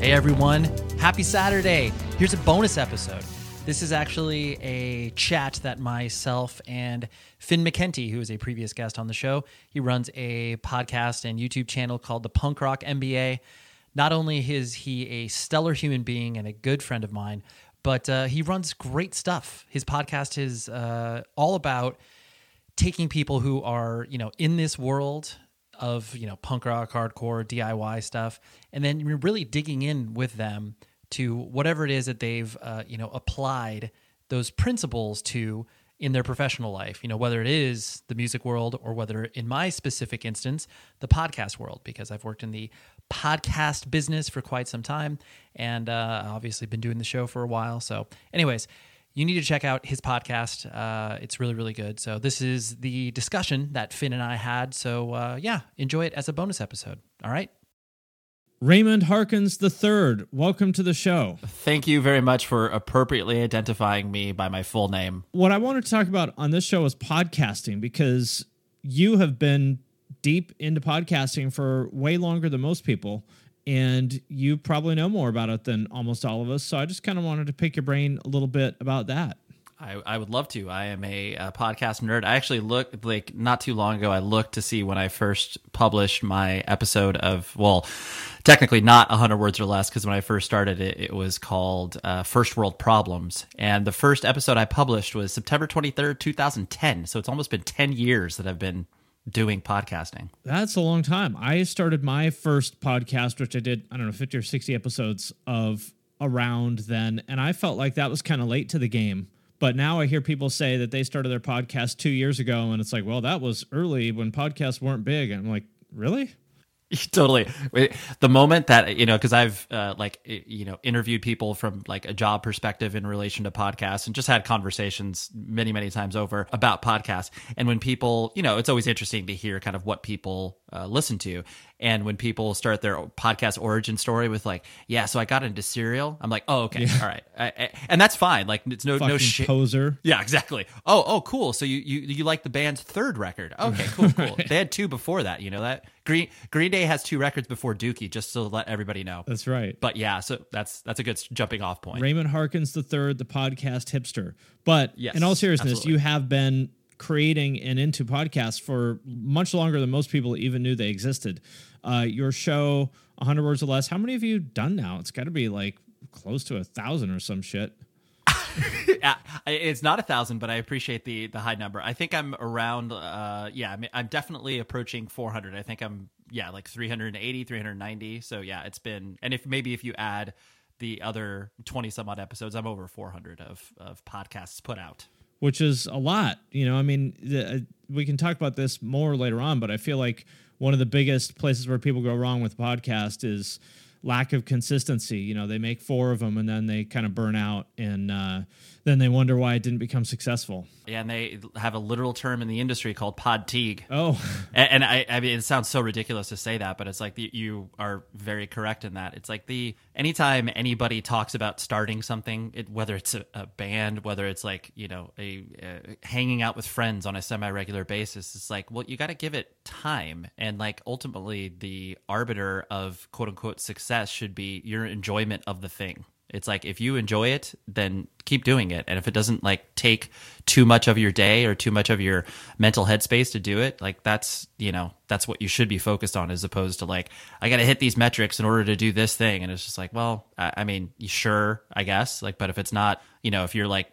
Hey everyone, happy Saturday. Here's a bonus episode. This is actually a chat that myself and Finn McKenty, who is a previous guest on the show, he runs a podcast and YouTube channel called The Punk Rock MBA. Not only is he a stellar human being and a good friend of mine, but uh, he runs great stuff. His podcast is uh, all about taking people who are, you know, in this world of you know punk rock, hardcore, DIY stuff, and then you're really digging in with them to whatever it is that they've uh, you know applied those principles to in their professional life. You know whether it is the music world or whether in my specific instance the podcast world because I've worked in the podcast business for quite some time and uh, obviously been doing the show for a while. So, anyways you need to check out his podcast. Uh, it's really, really good. So, this is the discussion that Finn and I had. So, uh, yeah, enjoy it as a bonus episode. All right. Raymond Harkins III, welcome to the show. Thank you very much for appropriately identifying me by my full name. What I wanted to talk about on this show is podcasting because you have been deep into podcasting for way longer than most people and you probably know more about it than almost all of us. So I just kind of wanted to pick your brain a little bit about that. I, I would love to. I am a, a, podcast nerd. I actually looked like not too long ago. I looked to see when I first published my episode of well, technically not hundred words or less because when I first started it, it was called uh, First World Problems, and the first episode I published was September twenty third, two thousand ten. So it's almost been ten years that I've been doing podcasting. That's a long time. I started my first podcast, which I did, I don't know, 50 or 60 episodes of around then. And I felt like that was kind of late to the game. But now I hear people say that they started their podcast two years ago. And it's like, well, that was early when podcasts weren't big. And I'm like, really? totally the moment that you know because i've uh, like you know interviewed people from like a job perspective in relation to podcasts and just had conversations many many times over about podcasts and when people you know it's always interesting to hear kind of what people uh, listen to and when people start their podcast origin story with like, yeah, so I got into Serial, I'm like, oh, okay, yeah. all right, I, I, and that's fine. Like, it's no Fucking no shit. Poser. Yeah, exactly. Oh, oh, cool. So you you you like the band's third record? Okay, cool, cool. right. They had two before that. You know that Green Green Day has two records before Dookie, just to let everybody know. That's right. But yeah, so that's that's a good jumping off point. Raymond Harkins the third, the podcast hipster. But yes, in all seriousness, absolutely. you have been creating and into podcasts for much longer than most people even knew they existed. Uh, your show, 100 words or less, how many have you done now? It's got to be like close to a thousand or some shit. it's not a thousand, but I appreciate the the high number. I think I'm around. Uh, yeah, I'm, I'm definitely approaching 400. I think I'm yeah like 380, 390. So yeah, it's been. And if maybe if you add the other 20 some odd episodes, I'm over 400 of of podcasts put out which is a lot. You know, I mean, the, uh, we can talk about this more later on, but I feel like one of the biggest places where people go wrong with podcast is lack of consistency. You know, they make four of them and then they kind of burn out and uh, then they wonder why it didn't become successful. Yeah, and they have a literal term in the industry called pod teague. Oh, and, and I, I mean, it sounds so ridiculous to say that, but it's like the, you are very correct in that. It's like the anytime anybody talks about starting something, it, whether it's a, a, band, whether it's like you know a, a hanging out with friends on a semi-regular basis, it's like, well, you got to give it time, and like ultimately, the arbiter of quote unquote success should be your enjoyment of the thing It's like if you enjoy it, then keep doing it. And if it doesn't like take too much of your day or too much of your mental headspace to do it, like that's, you know, that's what you should be focused on as opposed to like, I got to hit these metrics in order to do this thing. And it's just like, well, I, I mean, sure, I guess. Like, but if it's not, you know, if you're like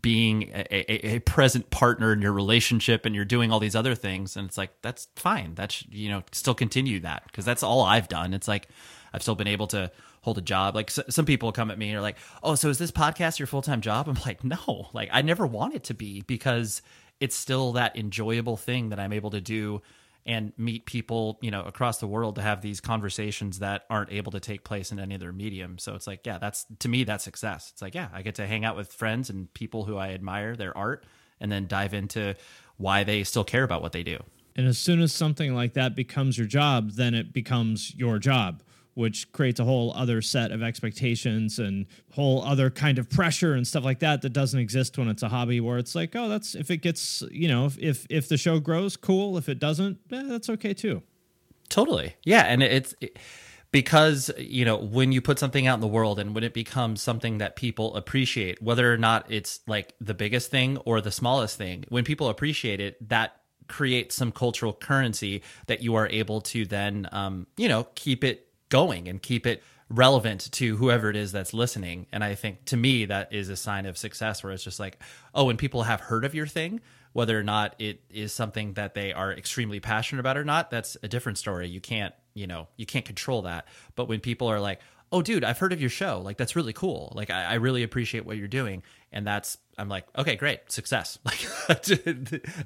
being a, a, a present partner in your relationship and you're doing all these other things, and it's like, that's fine. That's, you know, still continue that because that's all I've done. It's like, I've still been able to hold a job. Like some people come at me and are like, "Oh, so is this podcast your full time job?" I'm like, "No, like I never want it to be because it's still that enjoyable thing that I'm able to do." and meet people you know across the world to have these conversations that aren't able to take place in any other medium so it's like yeah that's to me that's success it's like yeah i get to hang out with friends and people who i admire their art and then dive into why they still care about what they do and as soon as something like that becomes your job then it becomes your job which creates a whole other set of expectations and whole other kind of pressure and stuff like that that doesn't exist when it's a hobby where it's like oh that's if it gets you know if if, if the show grows cool. If it doesn't eh, that's okay too. Totally. Yeah. And it's it, because you know when you put something out in the world and when it becomes something that people appreciate whether or not it's like the biggest thing or the smallest thing when people appreciate it that creates some cultural currency that you are able to then um, you know keep it going and keep it relevant to whoever it is that's listening. And I think to me, that is a sign of success where it's just like, oh, when people have heard of your thing, whether or not it is something that they are extremely passionate about or not, that's a different story. You can't, you know, you can't control that. But when people are like, oh, dude, I've heard of your show. Like, that's really cool. Like, I, I really appreciate what you're doing. And that's, I'm like, okay, great, success. Like,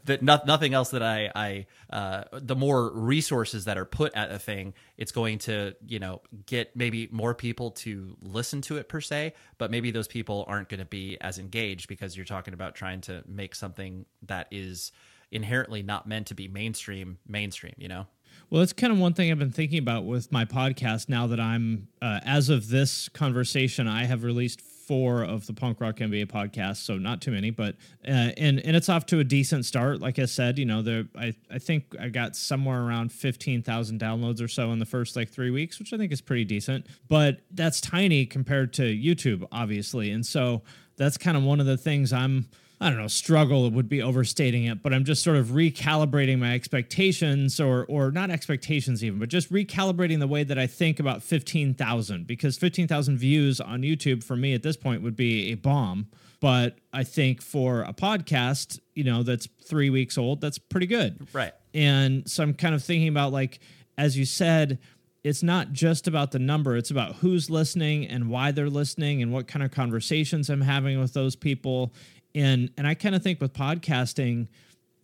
that not, nothing else that I, I, uh, the more resources that are put at a thing, it's going to, you know, get maybe more people to listen to it per se, but maybe those people aren't going to be as engaged because you're talking about trying to make something that is inherently not meant to be mainstream, mainstream, you know? Well, that's kind of one thing I've been thinking about with my podcast now that I'm, uh, as of this conversation, I have released four of the Punk Rock MBA podcasts, so not too many, but uh, and and it's off to a decent start. Like I said, you know, there I I think I got somewhere around fifteen thousand downloads or so in the first like three weeks, which I think is pretty decent. But that's tiny compared to YouTube, obviously, and so that's kind of one of the things I'm I don't know, struggle would be overstating it, but I'm just sort of recalibrating my expectations or or not expectations even, but just recalibrating the way that I think about 15,000 because 15,000 views on YouTube for me at this point would be a bomb, but I think for a podcast, you know, that's 3 weeks old, that's pretty good. Right. And so I'm kind of thinking about like as you said, it's not just about the number it's about who's listening and why they're listening and what kind of conversations i'm having with those people and and I kind of think with podcasting,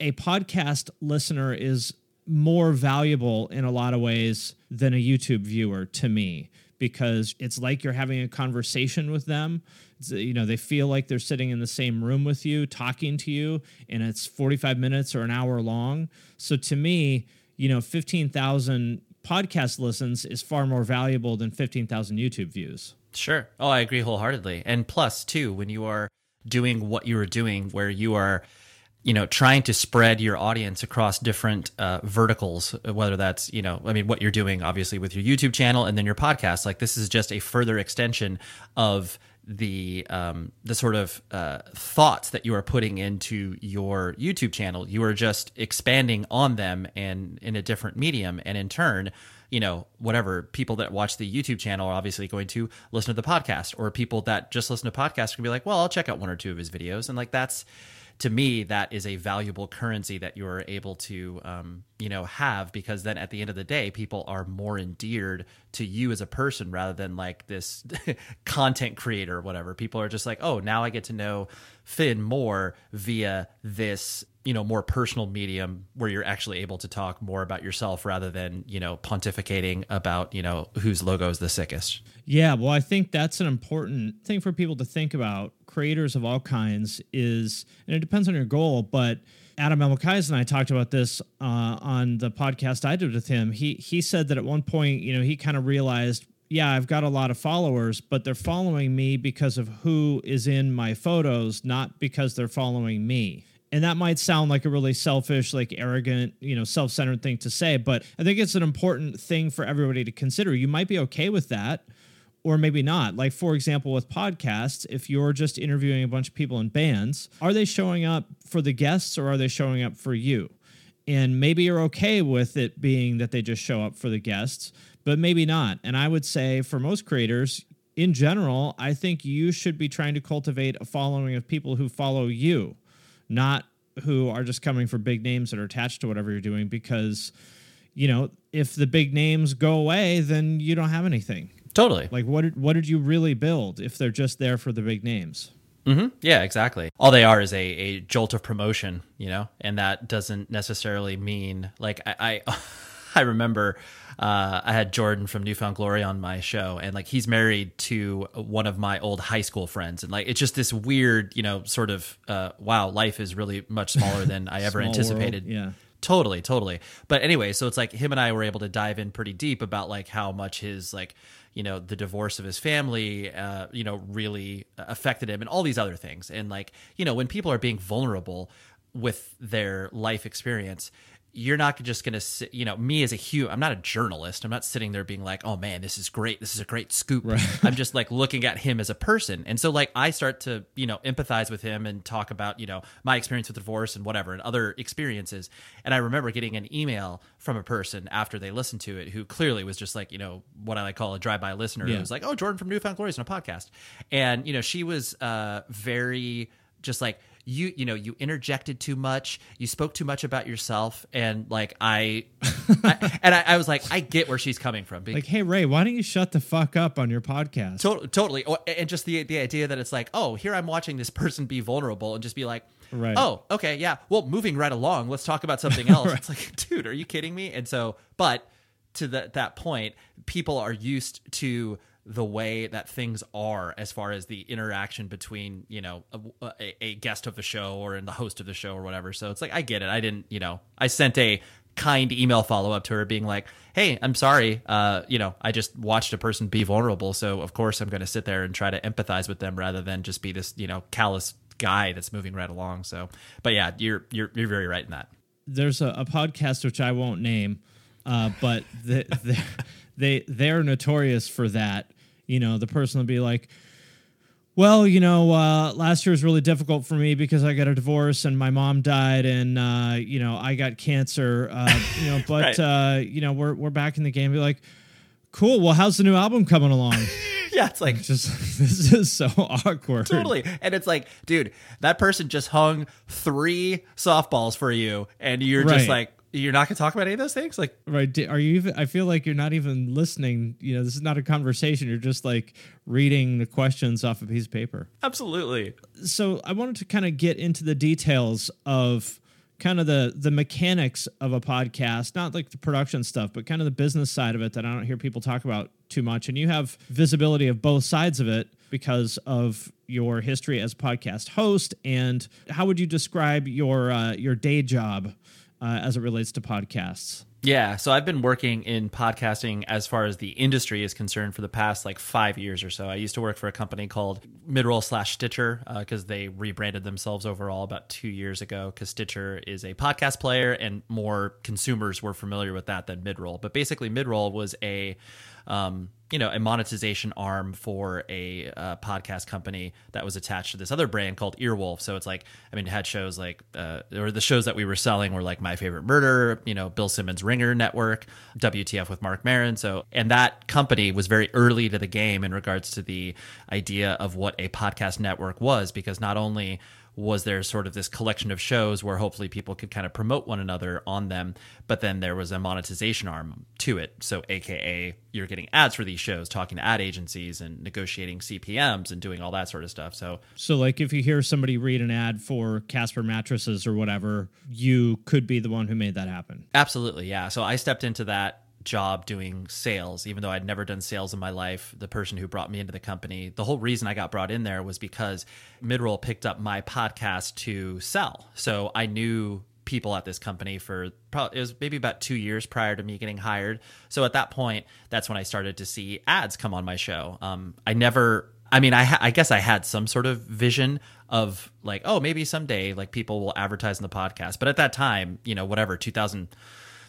a podcast listener is more valuable in a lot of ways than a YouTube viewer to me because it's like you're having a conversation with them. It's, you know, they feel like they're sitting in the same room with you, talking to you, and it's 45 minutes or an hour long. So to me, you know, 15,000 podcast listens is far more valuable than 15,000 YouTube views. Sure. Oh, I agree wholeheartedly. And plus, too, when you are doing what you are doing, where you are, you know, trying to spread your audience across different uh, verticals, whether that's, you know, I mean, what you're doing obviously with your YouTube channel and then your podcast. Like this is just a further extension of the um, the sort of uh, thoughts that you are putting into your YouTube channel. You are just expanding on them and in a different medium, and in turn, you know, whatever people that watch the YouTube channel are obviously going to listen to the podcast, or people that just listen to podcasts can be like, well, I'll check out one or two of his videos, and like that's to me that is a valuable currency that you're able to um, you know have because then at the end of the day people are more endeared to you as a person rather than like this content creator or whatever. People are just like oh now i get to know finn more via this you know more personal medium where you're actually able to talk more about yourself rather than you know pontificating about you know whose logo is the sickest. Yeah well i think that's an important thing for people to think about. Creators of all kinds is and it depends on your goal but adam Elmakias and i talked about this uh, on the podcast i did with him. He he said that at one point you know he kind of realized yeah, I've got a lot of followers, but they're following me because of who is in my photos, not because they're following me and that might sound like a really selfish like arrogant you know self-centered thing to say but i think it's an important thing for everybody to consider you might be okay with that or maybe not. Like, for example, with podcasts, if you're just interviewing a bunch of people in bands, are they showing up for the guests or are they showing up for you? And maybe you're okay with it being that they just show up for the guests, but maybe not. And I would say for most creators, in general, I think you should be trying to cultivate a following of people who follow you, not who are just coming for big names that are attached to whatever you're doing because you know, if the big names go away, then you don't have anything. Totally. Like what did, what did you really build if they're just there for the big names? Mm-hmm. Yeah, exactly. All they are is a, a jolt of promotion, you know, and that doesn't necessarily mean like I I, I remember uh, I had Jordan from New Found Glory on my show, and like he's married to one of my old high school friends, and like it's just this weird, you know, sort of uh, wow, life is really much smaller than I ever anticipated. World. Yeah. Totally, totally. But anyway, so it's like him and I were able to dive in pretty deep about like how much his like you know the divorce of his family uh, you know really affected him and all these other things and like you know when people are being vulnerable with their life experience you're not just going to sit, you know, me as a human, I'm not a journalist. I'm not sitting there being like, oh man, this is great. This is a great scoop. Right. I'm just like looking at him as a person. And so, like, I start to, you know, empathize with him and talk about, you know, my experience with divorce and whatever and other experiences. And I remember getting an email from a person after they listened to it who clearly was just like, you know, what I like call a drive by listener. Yeah. Who was like, oh, Jordan from New Found Glory is on a podcast. And, you know, she was uh, very just like, you you know you interjected too much you spoke too much about yourself and like i, I and I, I, was like i get where she's coming from. Like hey ray why don't you shut the fuck up on your podcast? To- totally. Oh, and just the the idea that it's like oh here i'm watching this person be vulnerable and just be like right. oh okay yeah. Well moving right along let's talk about something else. Right. it's like dude are you kidding me? And so but to that that point people are used to the way that things are as far as the interaction between you know a, a, guest of the show or in the host of the show or whatever. So it's like i get it. I didn't you know i sent a kind email follow-up to her being like hey i'm sorry. Uh, you know i just watched a person be vulnerable. So of course i'm going to sit there and try to empathize with them rather than just be this you know callous guy that's moving right along. So but yeah you're you're, you're very right in that. There's a, a podcast which i won't name uh, but the, the they they're notorious for that. You know, the person will be like, "Well, you know, uh, last year was really difficult for me because I got a divorce and my mom died, and uh, you know, I got cancer. Uh, you know, but right. uh, you know, we're we're back in the game. Be like, cool. Well, how's the new album coming along? yeah, it's like just this is so awkward. Totally. And it's like, dude, that person just hung three softballs for you, and you're right. just like, you're not going to talk about any of those things? Like right are you even i feel like you're not even listening you know this is not a conversation you're just like reading the questions off a piece of paper. Absolutely. So i wanted to kind of get into the details of kind of the the mechanics of a podcast not like the production stuff but kind of the business side of it that i don't hear people talk about too much and you have visibility of both sides of it because of your history as podcast host and how would you describe your uh, your day job uh, as it relates to podcasts? Yeah, so I've been working in podcasting as far as the industry is concerned for the past like five years or so. I used to work for a company called Midroll slash Stitcher because uh, they rebranded themselves overall about two years ago. Because Stitcher is a podcast player, and more consumers were familiar with that than Midroll. But basically, Midroll was a um, you know, a monetization arm for a uh, podcast company that was attached to this other brand called Earwolf. So it's like, I mean, it had shows like, uh, or the shows that we were selling were like My Favorite Murder, you know, Bill Simmons Ringer Network, WTF with Marc Maron. So, and that company was very early to the game in regards to the idea of what a podcast network was, because not only was there sort of this collection of shows where hopefully people could kind of promote one another on them, but then there was a monetization arm to it. So, AKA, you're getting ads for these shows, talking to ad agencies and negotiating CPMs and doing all that sort of stuff. So, so like if you hear somebody read an ad for Casper mattresses or whatever, you could be the one who made that happen. Absolutely. Yeah. So, I stepped into that job doing sales, even though I'd never done sales in my life. The person who brought me into the company, the whole reason I got brought in there was because Midroll picked up my podcast to sell. So I knew people at this company for probably it was maybe about two years prior to me getting hired. So at that point, that's when I started to see ads come on my show. Um, I never. I mean, I, ha- I guess I had some sort of vision of like, oh, maybe someday like people will advertise in the podcast. But at that time, you know, whatever, 2000-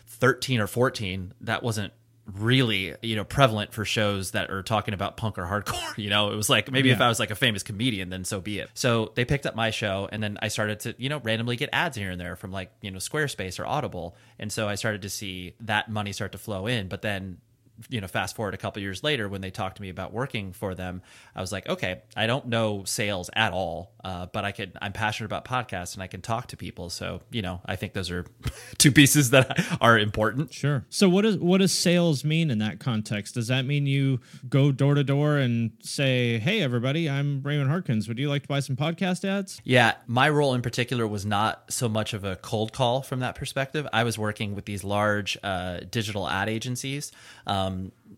13 or 14 that wasn't really you know prevalent for shows that are talking about punk or hardcore you know? It was like maybe if i was like a famous comedian then so be it. So they picked up my show and then i started to you know randomly get ads here and there from like you know squarespace or audible. And so i started to see that money start to flow in. But then you know fast forward a couple years later when they talked to me about working for them i was like okay i don't know sales at all uh, but i could i'm passionate about podcasts and i can talk to people so you know i think those are two pieces that are important Sure. So what does what does sales mean in that context? Does that mean you go door to door and say, "Hey, everybody, I'm Raymond Harkins. Would you like to buy some podcast ads?" Yeah, my role in particular was not so much of a cold call from that perspective. I was working with these large uh, digital ad agencies, um,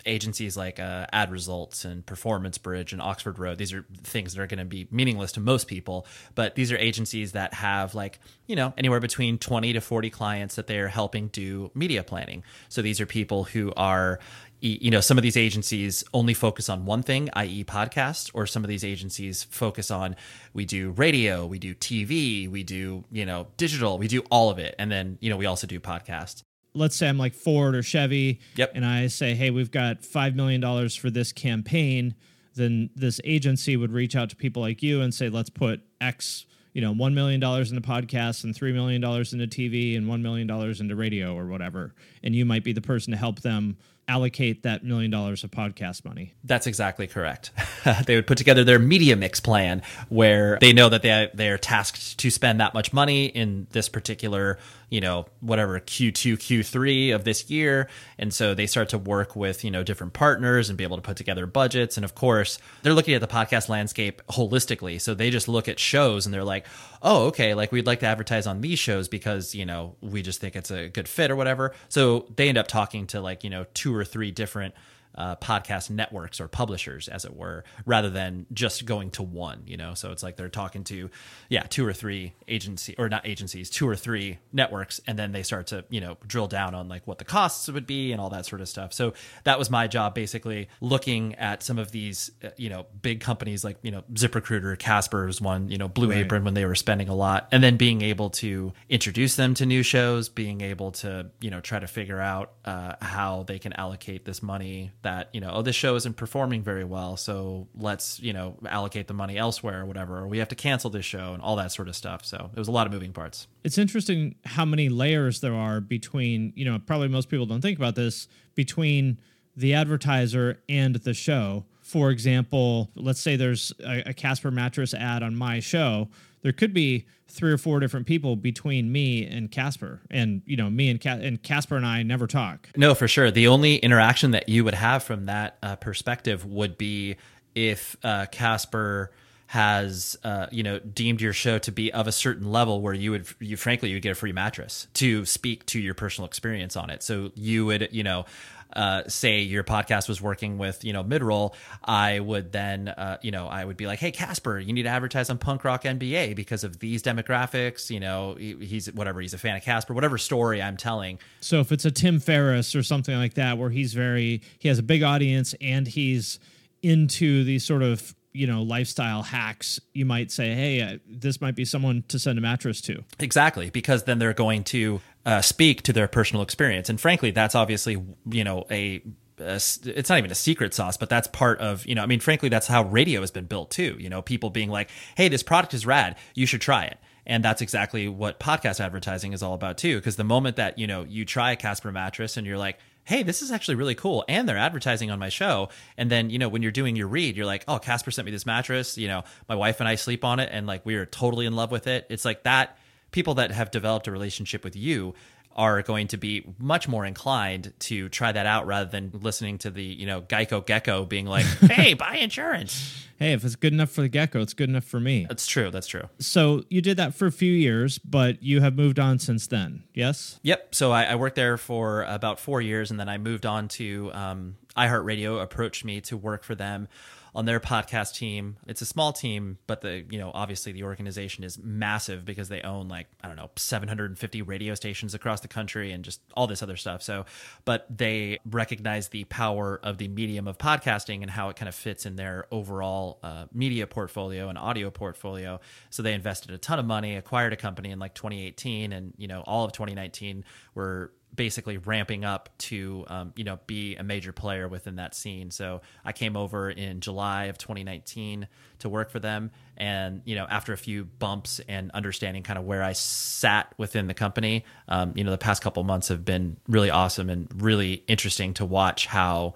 agencies like uh, Ad Results and Performance Bridge and Oxford Road. These are things that are going to be meaningless to most people, but these are agencies that have like you know anywhere between twenty to forty clients that they are helping do media planning. So these are people who are you know some of these agencies only focus on one thing i.e podcasts or some of these agencies focus on we do radio we do tv we do you know digital we do all of it and then you know we also do podcasts let's say I'm like Ford or Chevy, Yep. and I say, hey, we've got $5 million for this campaign, then this agency would reach out to people like you and say, let's put X, you know, $1 million into podcasts and $3 million into TV and $1 million into radio or whatever. And you might be the person to help them allocate that million dollars of podcast money. That's exactly correct. they would put together their media mix plan where they know that they they are tasked to spend that much money in this particular, you know, whatever Q2, Q3 of this year, and so they start to work with, you know, different partners and be able to put together budgets and of course, they're looking at the podcast landscape holistically. So they just look at shows and they're like, "Oh, okay, like we'd like to advertise on these shows because, you know, we just think it's a good fit or whatever." So they end up talking to like, you know, two or three different uh, podcast networks or publishers, as it were, rather than just going to one. You know, so it's like they're talking to, yeah, two or three agency or not agencies, two or three networks, and then they start to you know drill down on like what the costs would be and all that sort of stuff. So that was my job, basically looking at some of these uh, you know big companies like you know ZipRecruiter, Casper's one, you know Blue Right. Apron when they were spending a lot, and then being able to introduce them to new shows, being able to you know try to figure out uh, how they can allocate this money that you know oh this show isn't performing very well, so let's you know allocate the money elsewhere or whatever, or we have to cancel this show and all that sort of stuff. So it was a lot of moving parts. It's interesting how many layers there are between, you know, probably most people don't think about this, between the advertiser and the show. For example, let's say there's a, a Casper mattress ad on my show. There could be three or four different people between me and Casper, and you know, me and Ca- and Casper and I never talk. No, for sure. The only interaction that you would have from that uh, perspective would be if uh, Casper has uh, you know deemed your show to be of a certain level where you would you frankly you would get a free mattress to speak to your personal experience on it. So you would you know uh, say your podcast was working with you know midroll, I would then uh, you know I would be like, hey Casper, you need to advertise on Punk Rock MBA because of these demographics. You know he- he's whatever he's a fan of Casper, whatever story I'm telling. So if it's a Tim Ferriss or something like that, where he's very he has a big audience and he's into these sort of you know lifestyle hacks, you might say, hey, uh, this might be someone to send a mattress to. Exactly, because then they're going to uh, speak to their personal experience, and frankly, that's obviously you know a, s- it's not even a secret sauce, but that's part of you know. I mean, frankly, that's how radio has been built too. You know, people being like, "Hey, this product is rad. You should try it." And that's exactly what podcast advertising is all about too. Because the moment that you know you try a Casper mattress and you're like, hey, this is actually really cool. And they're advertising on my show. And then, you know, when you're doing your read, you're like, oh, Casper sent me this mattress. You know, my wife and I sleep on it and like we are totally in love with it. It's like that people that have developed a relationship with you are going to be much more inclined to try that out rather than listening to the, you know, Geico Gecko being like, hey, buy insurance. Hey, if it's good enough for the gecko, it's good enough for me. That's true. That's true. So you did that for a few years, but you have moved on since then. Yes. Yep. So I, I worked there for about four years, and then I moved on to um, iHeartRadio. Approached me to work for them on their podcast team. It's a small team, but the you know obviously the organization is massive because they own like I don't know 750 radio stations across the country and just all this other stuff. So, but they recognize the power of the medium of podcasting and how it kind of fits in their overall uh, media portfolio and audio portfolio. So they invested a ton of money, acquired a company in like 2018, and you know all of 2019 we're basically ramping up to um, you know be a major player within that scene. So I came over in July of 2019 to work for them, and you know after a few bumps and understanding kind of where I sat within the company, um, you know the past couple months have been really awesome and really interesting to watch how.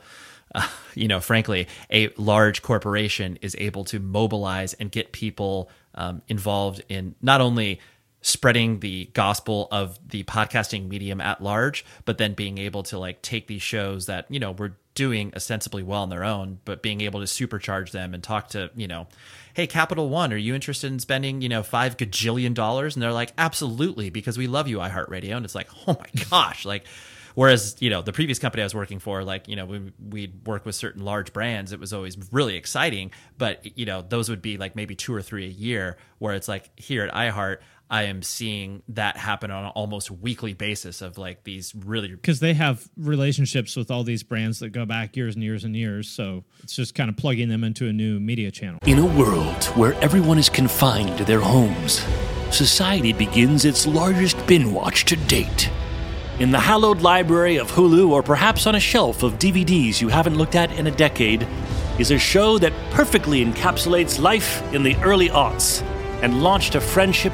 Uh, you know, frankly, a large corporation is able to mobilize and get people um, involved in not only spreading the gospel of the podcasting medium at large, but then being able to like take these shows that, you know, were doing ostensibly well on their own, but being able to supercharge them and talk to, you know, hey, Capital One, are you interested in spending, you know, five gajillion dollars? And they're like, absolutely, because we love you, iHeartRadio. And it's like, oh my gosh, like, Whereas, you know, the previous company I was working for, like, you know, we, we'd work with certain large brands, it was always really exciting. But, you know, those would be like maybe two or three a year, where it's like here at iHeart, I am seeing that happen on an almost weekly basis of like these really because they have relationships with all these brands that go back years and years and years. So it's just kind of plugging them into a new media channel. In a world where everyone is confined to their homes, society begins its largest bin watch to date. In the hallowed library of Hulu, or perhaps on a shelf of DVDs you haven't looked at in a decade, is a show that perfectly encapsulates life in the early aughts and launched a friendship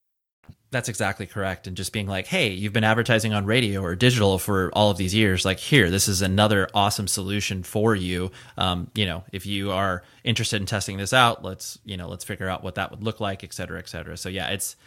That's exactly correct. And just being like, hey, you've been advertising on radio or digital for all of these years. Like, here, this is another awesome solution for you. Um, you know, if you are interested in testing this out, let's, you know, let's figure out what that would look like, et cetera, et cetera. So, yeah, it's,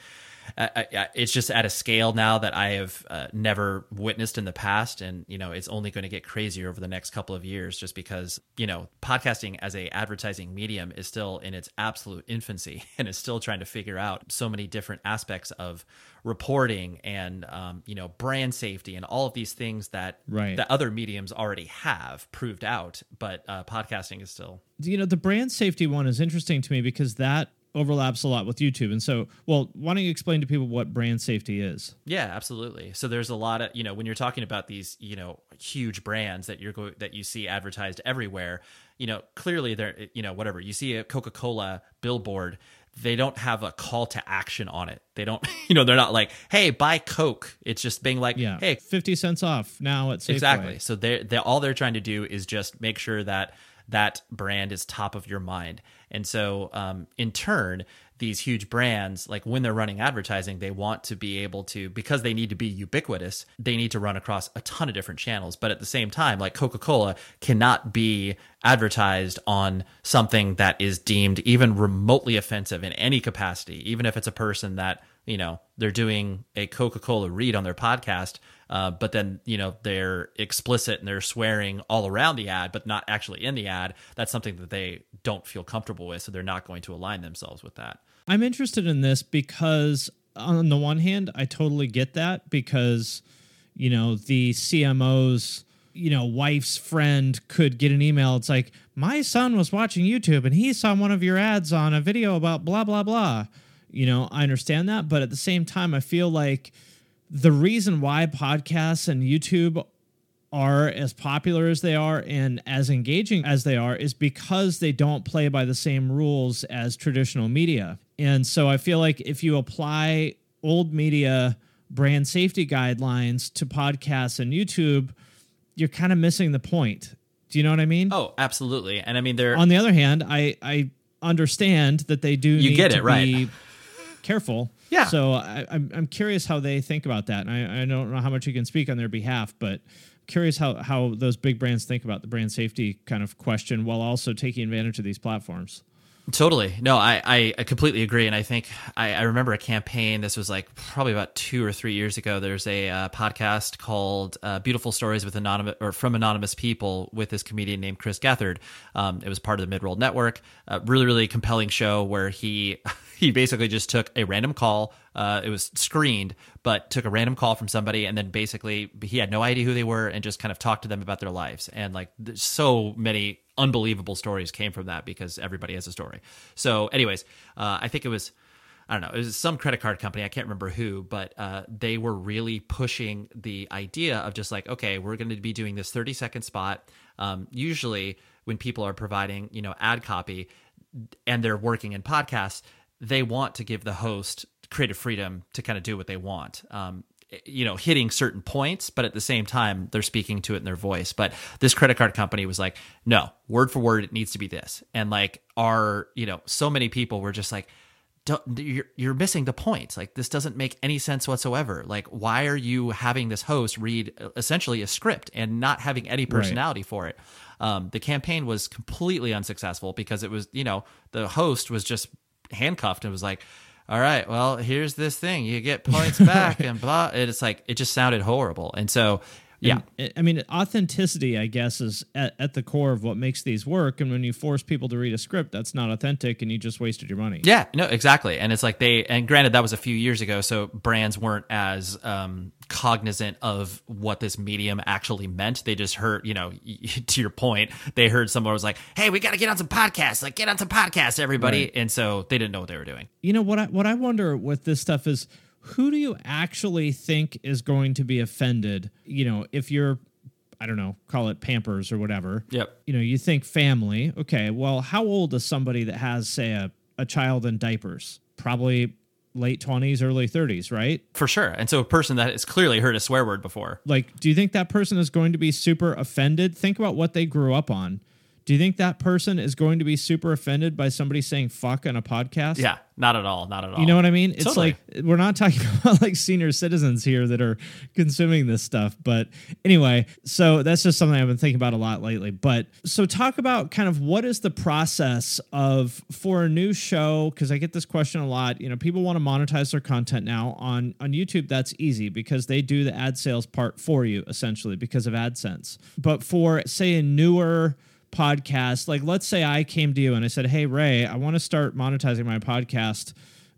it's just at a scale now that I have uh, never witnessed in the past, and you know it's only going to get crazier over the next couple of years, just because you know podcasting as a advertising medium is still in its absolute infancy and is still trying to figure out so many different aspects of reporting and um, you know brand safety and all of these things that right. that other mediums already have proved out, but uh, podcasting is still. You know the brand safety one is interesting to me because that overlaps a lot with YouTube. And so, well, why don't you explain to people what brand safety is? Yeah, absolutely. So there's a lot of, you know, when you're talking about these, you know, huge brands that you're going that you see advertised everywhere, you know, clearly they're, you know, whatever. You see a Coca-Cola billboard, they don't have a call to action on it. They don't, you know, they're not like, "Hey, buy Coke." It's just being like, yeah, "Hey, 50 cents off now at Safeway. Exactly. So they they all they're trying to do is just make sure that that brand is top of your mind. And so, um, in turn, these huge brands, like when they're running advertising, they want to be able to, because they need to be ubiquitous, they need to run across a ton of different channels. But at the same time, like Coca Cola cannot be advertised on something that is deemed even remotely offensive in any capacity, even if it's a person that, you know, they're doing a Coca Cola read on their podcast uh, but then you know they're explicit and they're swearing all around the ad, but not actually in the ad. That's something that they don't feel comfortable with, so they're not going to align themselves with that. I'm interested in this because on the one hand, I totally get that because you know the CMO's you know wife's friend could get an email. It's like my son was watching YouTube and he saw one of your ads on a video about blah blah blah. You know, I understand that, but at the same time, I feel like the reason why podcasts and YouTube are as popular as they are and as engaging as they are is because they don't play by the same rules as traditional media. And so I feel like if you apply old media brand safety guidelines to podcasts and YouTube, you're kind of missing the point. Do you know what I mean? Oh, absolutely. And I mean, they're on the other hand, I I understand that they do you need get to it right. Be careful yeah. So I, I'm I'm curious how they think about that, and I, I don't know how much you can speak on their behalf, but curious how how those big brands think about the brand safety kind of question while also taking advantage of these platforms. Totally. No, I, I, I completely agree. And I think I, I remember a campaign. This was like probably about two or three years ago. There's a uh, podcast called uh, Beautiful Stories with Anonymous or from Anonymous People with this comedian named Chris Gethard. Um, it was part of the Midroll Network. A really, really compelling show where he he basically just took a random call. Uh, it was screened, but took a random call from somebody, and then basically he had no idea who they were, and just kind of talked to them about their lives. And like, so many unbelievable stories came from that because everybody has a story. So, anyways, uh, I think it was. I don't know. It was some credit card company. I can't remember who, but uh, they were really pushing the idea of just like, okay, we're going to be doing this 30 second spot. Um, usually, when people are providing, you know, ad copy and they're working in podcasts, they want to give the host creative freedom to kind of do what they want. Um, you know, hitting certain points, but at the same time, they're speaking to it in their voice. But this credit card company was like, no, word for word, it needs to be this. And like, our, you know, so many people were just like, don't, you're, you're missing the point. Like, this doesn't make any sense whatsoever. Like, why are you having this host read essentially a script and not having any personality right. for it? Um, the campaign was completely unsuccessful because it was, you know, the host was just handcuffed and was like, all right, well, here's this thing. You get points back and blah. And it's like, it just sounded horrible. And so, yeah. And, I mean, authenticity, I guess, is at, at, the core of what makes these work. And when you force people to read a script, that's not authentic and you just wasted your money. Yeah, no, exactly. And it's like they, and granted, that was a few years ago. So brands weren't as um, cognizant of what this medium actually meant. They just heard, you know, to your point, they heard someone was like, "Hey, we got to get on some podcasts. Like, get on some podcasts, everybody." Right. And so they didn't know what they were doing. You know what? I, what I wonder with this stuff is, who do you actually think is going to be offended? You know, if you're I don't know, call it Pampers or whatever. Yep. You know, you think family. Okay, well, how old is somebody that has, say, a, a child in diapers? Probably late 20s, early 30s, right? For sure. And so a person that has clearly heard a swear word before. Like, do you think that person is going to be super offended? Think about what they grew up on. Do you think that person is going to be super offended by somebody saying fuck on a podcast? Yeah, not at all. Not at all. You know what I mean? It's totally. like we're not talking about like senior citizens here that are consuming this stuff. But anyway, so that's just something I've been thinking about a lot lately. But so talk about kind of what is the process of for a new show? Because I get this question a lot. You know, people want to monetize their content now on on YouTube. That's easy because they do the ad sales part for you essentially because of AdSense. But for say a newer podcast, like let's say I came to you and I said, "Hey Ray, I want to start monetizing my podcast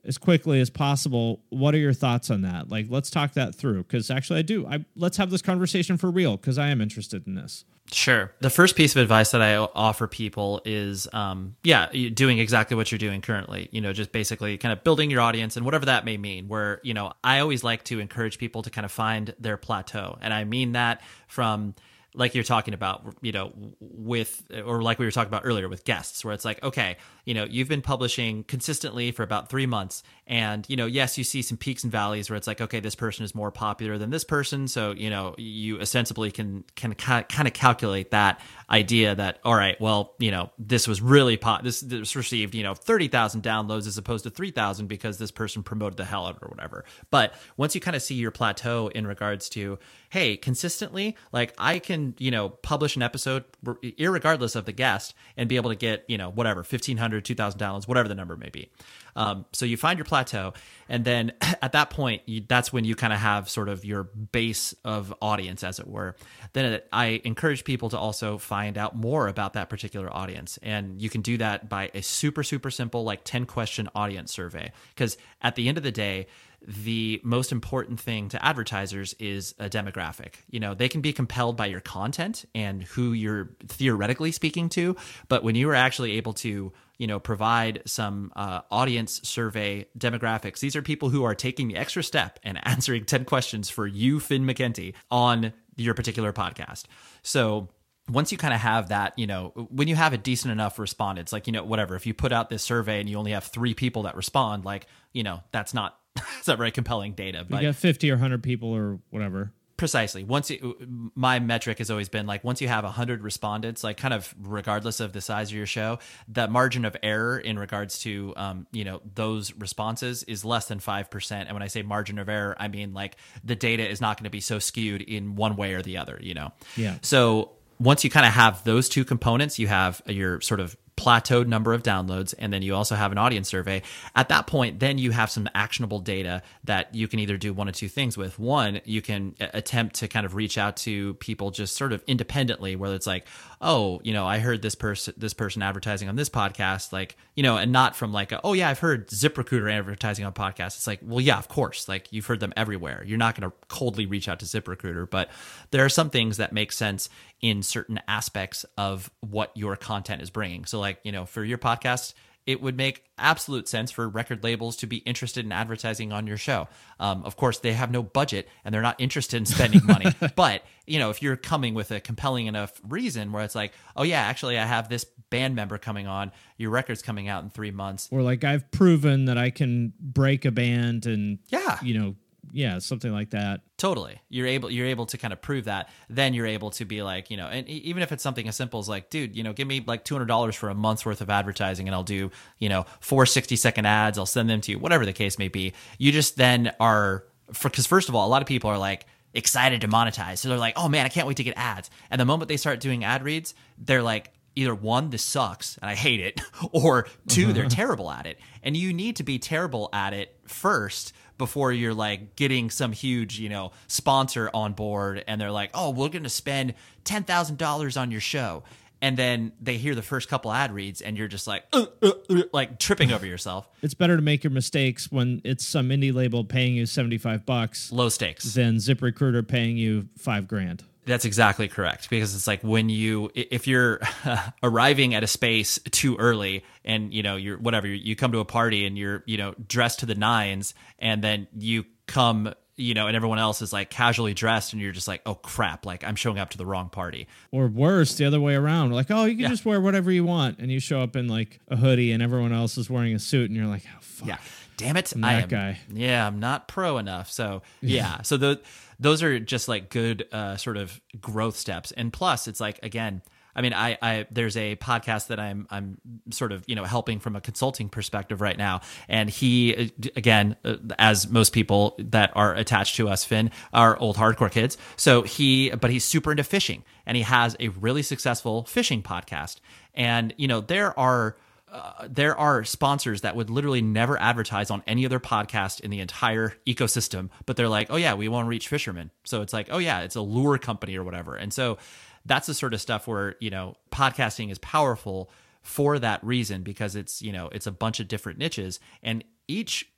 as quickly as possible. What are your thoughts on that? Like let's talk that through cuz actually I do. I let's have this conversation for real cuz I am interested in this." Sure. The first piece of advice that I offer people is, um, yeah, doing exactly what you're doing currently. You know, just basically kind of building your audience and whatever that may mean. Where you know, I always like to encourage people to kind of find their plateau, and I mean that from like you're talking about, you know, with, or like we were talking about earlier with guests, where it's like, okay, you know, you've been publishing consistently for about three months. And, you know, yes, you see some peaks and valleys where it's like, okay, this person is more popular than this person. So, you know, you ostensibly can, can kind of calculate that idea that, all right, well, you know, this was really pop, this, this received, you know, 30,000 downloads as opposed to 3,000 because this person promoted the hell out or whatever. But once you kind of see your plateau in regards to, hey, consistently, like I can, you know, publish an episode, regardless of the guest, and be able to get, you know, whatever, 1,500, 2,000 downloads, whatever the number may be. Um, so you find your plateau, and then at that point, you, that's when you kind of have sort of your base of audience, as it were. Then it, I encourage people to also find out more about that particular audience, and you can do that by a super super simple like ten question audience survey. Because at the end of the day, the most important thing to advertisers is a demographic. You know, they can be compelled by your content and who you're theoretically speaking to, but when you are actually able to, you know, provide some uh, audience survey demographics, these are people who are taking the extra step and answering 10 questions for you, Finn McKenty, on your particular podcast. So, once you kind of have that, you know, when you have a decent enough respondents, like, you know, whatever, if you put out this survey and you only have three people that respond, like, you know, that's not it's not very compelling data. But you got 50 or 100 people or whatever. Precisely. Once you, my metric has always been like once you have 100 respondents, like kind of regardless of the size of your show, that margin of error in regards to um, you know those responses is less than five percent. And when I say margin of error, I mean like the data is not going to be so skewed in one way or the other. You know. Yeah. So once you kind of have those two components, you have your sort of plateaued number of downloads and then you also have an audience survey. At that point then you have some actionable data that you can either do one of two things with. One you can attempt to kind of reach out to people just sort of independently whether it's like oh you know i heard this person this person advertising on this podcast like you know and not from like a, oh yeah i've heard ziprecruiter advertising on podcasts. It's like well yeah of course like you've heard them everywhere. You're not going to coldly reach out to ziprecruiter but there are some things that make sense in certain aspects of what your content is bringing. So, like, you know, for your podcast, it would make absolute sense for record labels to be interested in advertising on your show. Um, of course, they have no budget and they're not interested in spending money. but you know, if you're coming with a compelling enough reason where it's like, oh yeah, actually, I have this band member coming on, your record's coming out in three months, or like I've proven that I can break a band and yeah, you know, yeah, something like that. Totally. You're able you're able to kind of prove that. Then you're able to be like, you know, and even if it's something as simple as like, dude, you know, give me like $200 for a month's worth of advertising and I'll do, you know, four 60 second ads, I'll send them to you, whatever the case may be. You just then are cuz first of all, a lot of people are like excited to monetize. So they're like, "Oh man, I can't wait to get ads." And the moment they start doing ad reads, they're like, either one, this sucks and I hate it, or 2 they're uh-huh. terrible at it. And you need to be terrible at it first before you're like getting some huge, you know, sponsor on board and they're like, "Oh, we're going to spend $10,000 on your show." And then they hear the first couple ad reads and you're just like uh, uh, uh, like tripping over yourself. It's better to make your mistakes when it's some indie label paying you 75 bucks Low stakes. than ZipRecruiter paying you 5 grand. That's exactly correct because it's like when you if you're arriving at a space too early and you know you're whatever you come to a party and you're you know dressed to the nines and then you come you know and everyone else is like casually dressed and you're just like oh crap like I'm showing up to the wrong party Or worse, the other way around. Like, oh, you can just wear whatever you want. And you show up in like a hoodie and everyone else is wearing a suit and you're like, oh, fuck. yeah damn it I'm I that am guy. yeah I'm not pro enough so yeah so the those are just like good uh, sort of growth steps and plus it's like again I mean, I, I there's a podcast that I'm I'm sort of you know helping from a consulting perspective right now, and he again, uh, as most people that are attached to us, Finn, are old hardcore kids. So he, but he's super into fishing, and he has a really successful fishing podcast, and you know there are. Uh, there are sponsors that would literally never advertise on any other podcast in the entire ecosystem, but they're like, oh yeah, we want to reach fishermen. So it's like, oh yeah, it's a lure company or whatever. And so that's the sort of stuff where, you know, podcasting is powerful for that reason because it's, you know, it's a bunch of different niches and each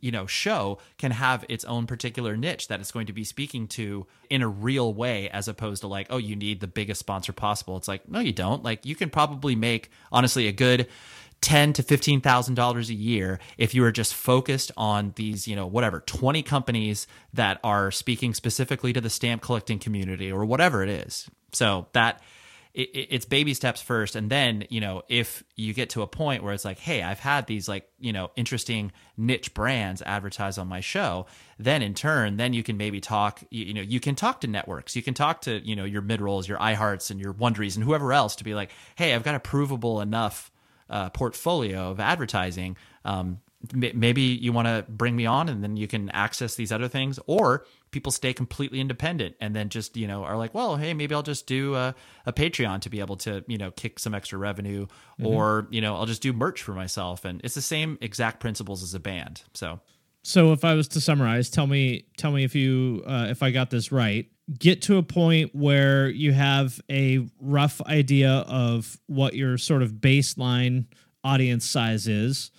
you know show can have its own particular niche that it's going to be speaking to in a real way as opposed to like oh you need the biggest sponsor possible it's like no you don't like you can probably make honestly a good ten to fifteen thousand dollars a year if you are just focused on these, you know, whatever, twenty companies that are speaking specifically to the stamp collecting community or whatever it is. So that it, it's baby steps first. And then you know if you get to a point where it's like hey i've had these like you know interesting niche brands advertise on my show then in turn then you can maybe talk you, you know you can talk to networks. You can talk to you know your mid-rolls your ihearts and your wonderies and whoever else to be like hey i've got a provable enough uh, portfolio of advertising. Um, maybe you want to bring me on and then you can access these other things. Or people stay completely independent and then just you know are like well hey maybe i'll just do a, a patreon to be able to you know kick some extra revenue or you know i'll just do merch for myself. And it's the same exact principles as a band. So. So if I was to summarize, tell me tell me if you uh, if I got this right. Get to a point where you have a rough idea of what your sort of baseline audience size is,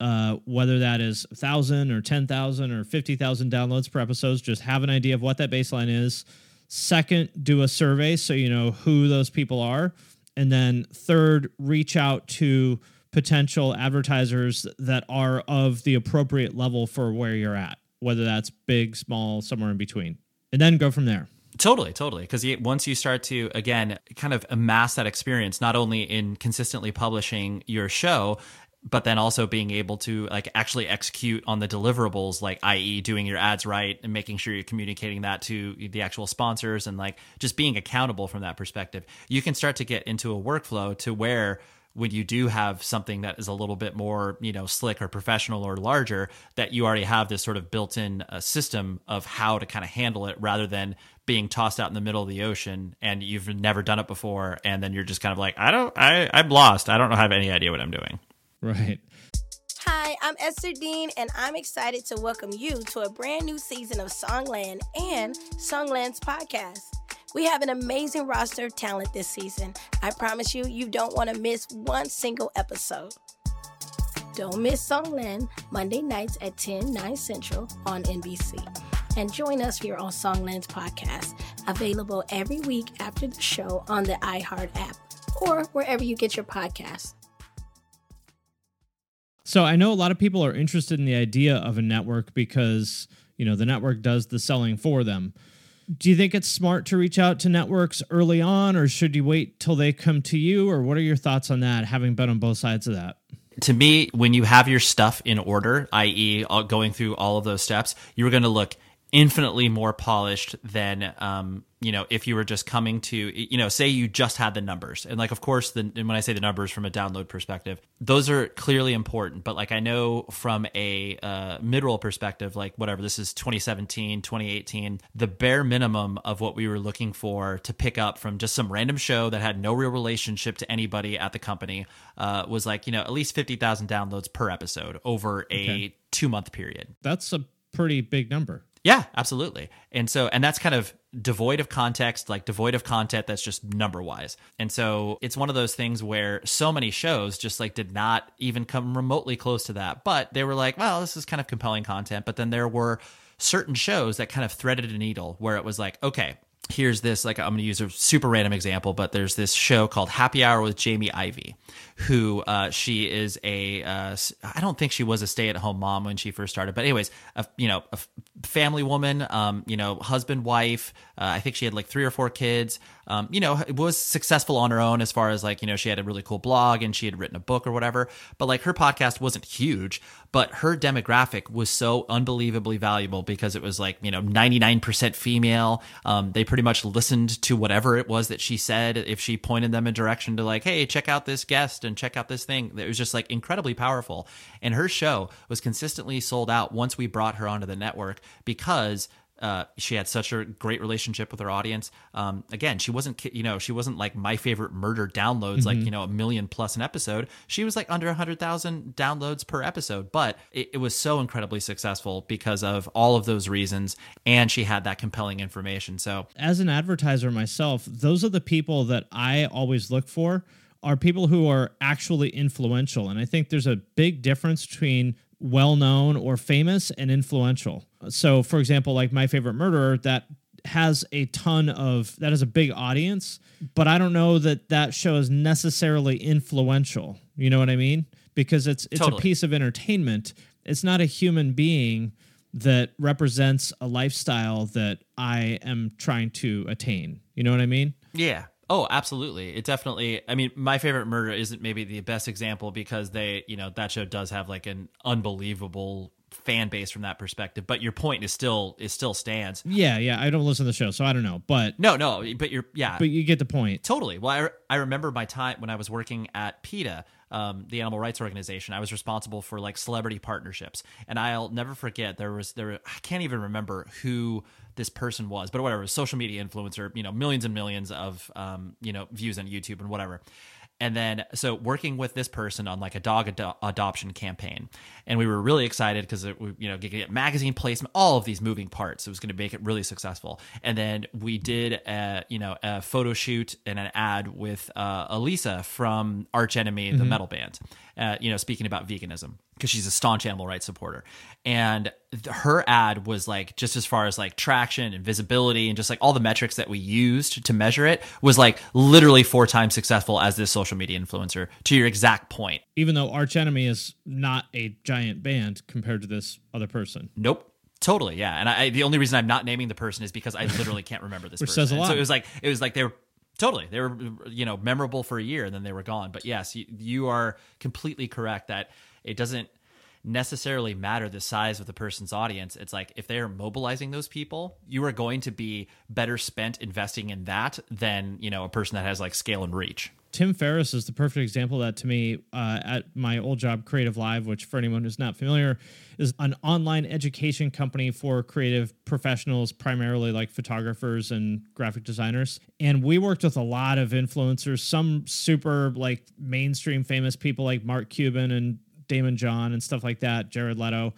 uh, whether that is thousand or ten thousand or fifty thousand downloads per episode. Just have an idea of what that baseline is. Second, do a survey so you know who those people are, and then third, reach out to potential advertisers that are of the appropriate level for where you're at, whether that's big, small, somewhere in between, and then go from there. Totally, totally. Because once you start to again kind of amass that experience, not only in consistently publishing your show, but then also being able to like actually execute on the deliverables, like i.e., doing your ads right and making sure you're communicating that to the actual sponsors and like just being accountable from that perspective, you can start to get into a workflow to where when you do have something that is a little bit more you know slick or professional or larger that you already have this sort of built-in uh, system of how to kind of handle it rather than being tossed out in the middle of the ocean and you've never done it before and then you're just kind of like i don't i i'm lost. I don't have any idea what i'm doing Right. Hi, I'm Esther Dean, and I'm excited to welcome you to a brand new season of Songland and Songland's podcast. We have an amazing roster of talent this season. I promise you, you don't want to miss one single episode. Don't miss Songland Monday nights at 10, 9 Central on NBC. And join us here on Songland's podcast, available every week after the show on the iHeart app or wherever you get your podcasts. So I know a lot of people are interested in the idea of a network because, you know, the network does the selling for them. Do you think it's smart to reach out to networks early on or should you wait till they come to you or what are your thoughts on that having been on both sides of that? to me, when you have your stuff in order, i.e., going through all of those steps, you're going to look infinitely more polished than um, you know if you were just coming to you know say you just had the numbers. And like of course the and when i say the numbers from a download perspective those are clearly important. But like i know from a uh, mid-roll perspective like whatever this is 2017 2018 the bare minimum of what we were looking for to pick up from just some random show that had no real relationship to anybody at the company uh, was like you know at least 50000 downloads per episode over a two month period. That's a pretty big number. Yeah, absolutely. And so, and that's kind of devoid of context, like devoid of content that's just number wise. And so it's one of those things where so many shows just like did not even come remotely close to that. But they were like, well, this is kind of compelling content. But then there were certain shows that kind of threaded a needle where it was like, okay, here's this like i'm going to use a super random example but there's this show called happy hour with jamie ivey who uh, she is a uh, i don't think she was a stay-at-home mom when she first started but anyways a, you know a family woman um, you know husband wife uh, i think she had like three or four kids. Um, you know it was successful on her own as far as like you know she had a really cool blog and she had written a book or whatever but like her podcast wasn't huge but her demographic was so unbelievably valuable because it was like you know 99% female. Um, they pretty much listened to whatever it was that she said. If she pointed them in direction to like hey check out this guest and check out this thing it was just like incredibly powerful and her show was consistently sold out once we brought her onto the network because uh, she had such a great relationship with her audience. Um, again, she wasn't, you know, she wasn't like my favorite murder downloads, like you know, a million plus an episode. She was like under a hundred thousand downloads per episode, but it, it was so incredibly successful because of all of those reasons, and she had that compelling information. So as an advertiser myself, those are the people that I always look for are people who are actually influential. And I think there's a big difference between well known or famous and influential. So, for example, like My Favorite Murderer, that has a ton of that has a big audience, but I don't know that that show is necessarily influential. You know what I mean? Because it's it's Totally. a piece of entertainment. It's not a human being that represents a lifestyle that I am trying to attain. You know what I mean? Yeah. Oh, absolutely. It definitely. I mean, my favorite murder isn't maybe the best example because they, you know, that show does have like an unbelievable fan base from that perspective. But your point is still is still stands. Yeah, yeah. I don't listen to the show, so I don't know. But No, no. But you're yeah. but you get the point. Totally. Well, I, re- I remember my time when I was working at PETA, um, the animal rights organization. I was responsible for like celebrity partnerships, and I'll never forget there was there. I can't even remember who this person was, but whatever, social media influencer. You know, millions and millions of um, you know views on YouTube and whatever. And then, so working with this person on like a dog ado- adoption campaign, and we were really excited because we, you know, get, magazine placement, all of these moving parts. It was going to make it really successful. And then we did, a, you know, a photo shoot and an ad with uh, Alissa from Arch Enemy, the metal band. Uh, you know, speaking about veganism because she's a staunch animal rights supporter, and th- her ad was like just as far as like traction and visibility and just like all the metrics that we used to measure it was like literally four times successful as this social media influencer. To your exact point, Even though Arch Enemy is not a giant band compared to this other person. Nope. Totally, yeah. And I, the only reason I'm not naming the person is because I literally can't remember this Which person. says a And lot. So it was like it was like they were totally they were you know memorable for a year and then they were gone. But yes, you, you are completely correct that it doesn't necessarily matter the size of the person's audience. It's like if they are mobilizing those people, you are going to be better spent investing in that than you know a person that has like scale and reach. Tim Ferriss is the perfect example of that to me uh, at my old job, Creative Live, which for anyone who's not familiar, is an online education company for creative professionals, primarily like photographers and graphic designers. And we worked with a lot of influencers, some super like mainstream famous people like Mark Cuban and Daymond John and stuff like that, Jared Leto.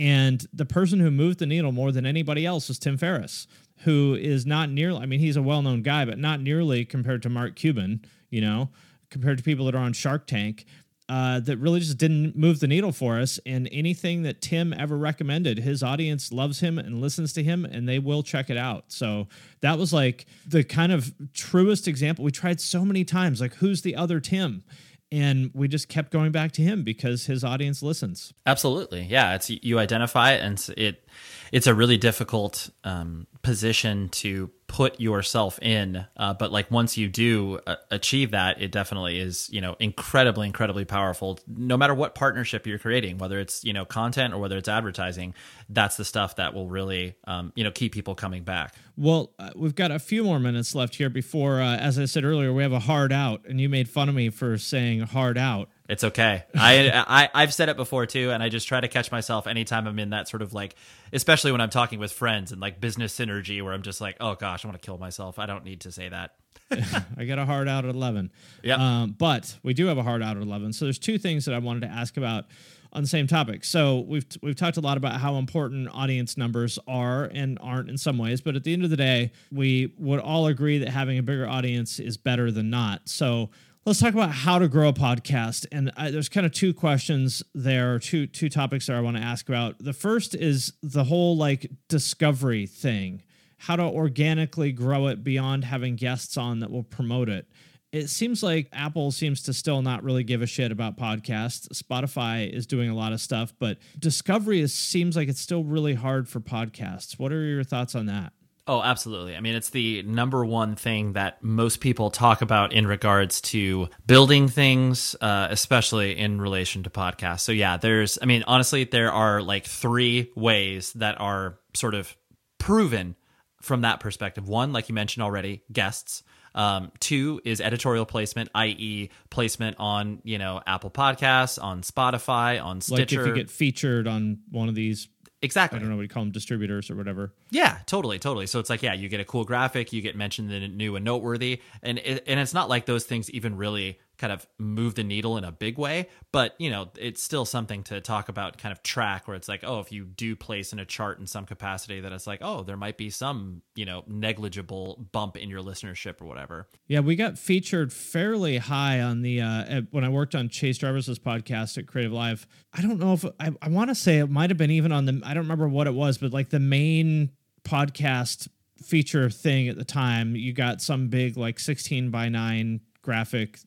And the person who moved the needle more than anybody else was Tim Ferriss, who is not nearly, I mean, he's a well known guy, but not nearly compared to Mark Cuban, you know, compared to people that are on Shark Tank. Uh, that really just didn't move the needle for us. And anything that Tim ever recommended, his audience loves him and listens to him, and they will check it out. So that was like the kind of truest example. We tried so many times, like, who's the other Tim? and we just kept going back to him because his audience listens absolutely yeah it's you identify it and it it's a really difficult um, position to put yourself in uh, but like once you do uh, achieve that it definitely is you know incredibly incredibly powerful. No matter what partnership you're creating whether it's you know content or whether it's advertising that's the stuff that will really um, you know keep people coming back. Well uh, we've got a few more minutes left here before uh, as i said earlier we have a hard out and you made fun of me for saying hard out it's okay. I, I I've said it before too, and I just try to catch myself anytime I'm in that sort of like, especially when I'm talking with friends and like business synergy, where I'm just like, oh gosh, I want to kill myself. I don't need to say that. I got a hard out at eleven. Yeah. Um, but we do have a hard out at eleven. So there's two things that I wanted to ask about on the same topic. So we've we've talked a lot about how important audience numbers are and aren't in some ways, but at the end of the day, we would all agree that having a bigger audience is better than not. So let's talk about how to grow a podcast. And I, there's kind of two questions there, two two topics that I want to ask about. The first is the whole like discovery thing, how to organically grow it beyond having guests on that will promote it. It seems like Apple seems to still not really give a shit about podcasts. Spotify is doing a lot of stuff, but discovery is, seems like it's still really hard for podcasts. What are your thoughts on that? Oh, absolutely. I mean, it's the number one thing that most people talk about in regards to building things, uh, especially in relation to podcasts. So, yeah, there's, I mean, honestly, there are like three ways that are sort of proven from that perspective. One, like you mentioned already, guests. Um, two is editorial placement, i.e., placement on you know Apple Podcasts, on Spotify, on Stitcher. Like if you get featured on one of these Exactly. I don't know what you call them, distributors or whatever. Yeah, totally, totally. So it's like, yeah, you get a cool graphic, you get mentioned in new and noteworthy, and it, and it's not like those things even really kind of move the needle in a big way, but you know, it's still something to talk about, kind of track where it's like, oh, if you do place in a chart in some capacity, that it's like, oh, there might be some, you know, negligible bump in your listenership or whatever. Yeah, we got featured fairly high on the uh, when I worked on Chase Jarvis's podcast at Creative Live. I don't know if I, I want to say it might have been even on the I don't remember what it was, but like the main podcast feature thing at the time, you got some big like 16 by 9 graphic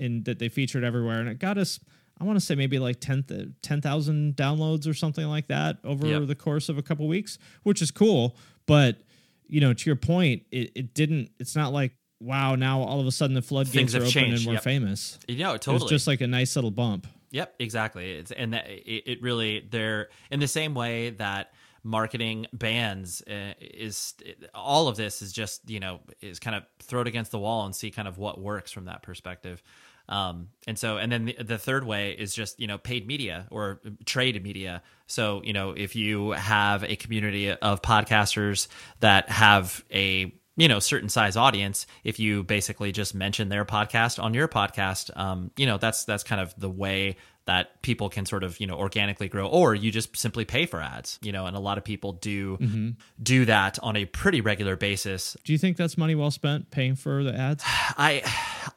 in that they featured everywhere, and it got us. I want to say maybe like 10,000 10, downloads or something like that over yep. the course of a couple weeks, which is cool. But you know, to your point, it, it didn't. It's not like wow, now all of a sudden the floodgates are open changed. and we're yep. famous. You know, totally. It was just like a nice little bump. Yep, exactly. It's, and that, it, it really they're in the same way that marketing bands uh, is all of this is just you know is kind of throw it against the wall and see kind of what works from that perspective um, and so and then the, the, third way is just you know paid media or trade media. So you know if you have a community of podcasters that have a you know certain size audience if you basically just mention their podcast on your podcast um, you know that's that's kind of the way that people can sort of you know organically grow or you just simply pay for ads you know and a lot of people do mm-hmm. do that on a pretty regular basis do you think that's money well spent paying for the ads i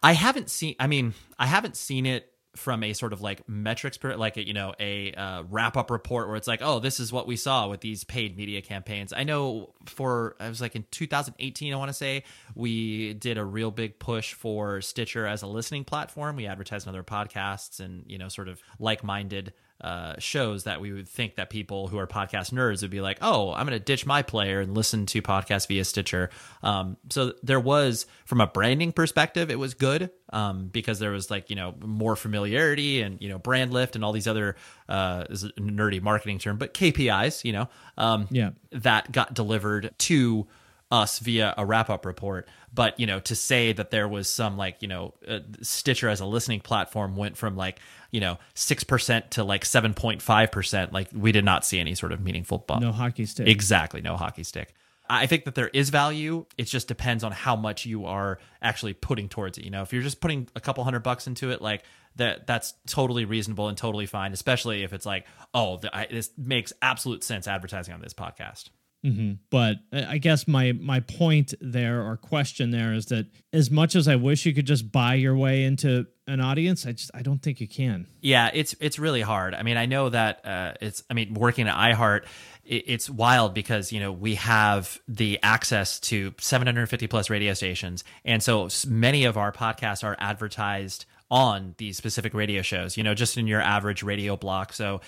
i haven't seen i mean i haven't seen it from a sort of like metrics per like a, you know a uh, wrap up report where it's like oh this is what we saw with these paid media campaigns i know for i was like in 2018 i want to say we did a real big push for stitcher as a listening platform we advertised on other podcasts and you know sort of like-minded uh, shows that we would think that people who are podcast nerds would be like, oh, I'm going to ditch my player and listen to podcasts via Stitcher. Um, so there was, from a branding perspective, it was good um, because there was like, you know, more familiarity and, you know, brand lift and all these other, uh, is a nerdy marketing term, but KPIs, you know, um, yeah. that got delivered to us via a wrap up report. But you know, to say that there was some like you know uh, Stitcher as a listening platform went from like you know six percent to like seven point five percent, like we did not see any sort of meaningful bump. No hockey stick. Exactly, no hockey stick. I think that there is value. It just depends on how much you are actually putting towards it. You know, if you're just putting a couple hundred bucks into it, like that, that's totally reasonable and totally fine. Especially if it's like, oh, the, I, this makes absolute sense advertising on this podcast. But uh, I guess my my point there or question there is that as much as I wish you could just buy your way into an audience, I just I don't think you can. Yeah, it's it's really hard. I mean, I know that uh, it's. I mean, working at iHeart, it, it's wild because you know we have the access to 750 plus radio stations, and so many of our podcasts are advertised on these specific radio shows. You know, just in your average radio block. So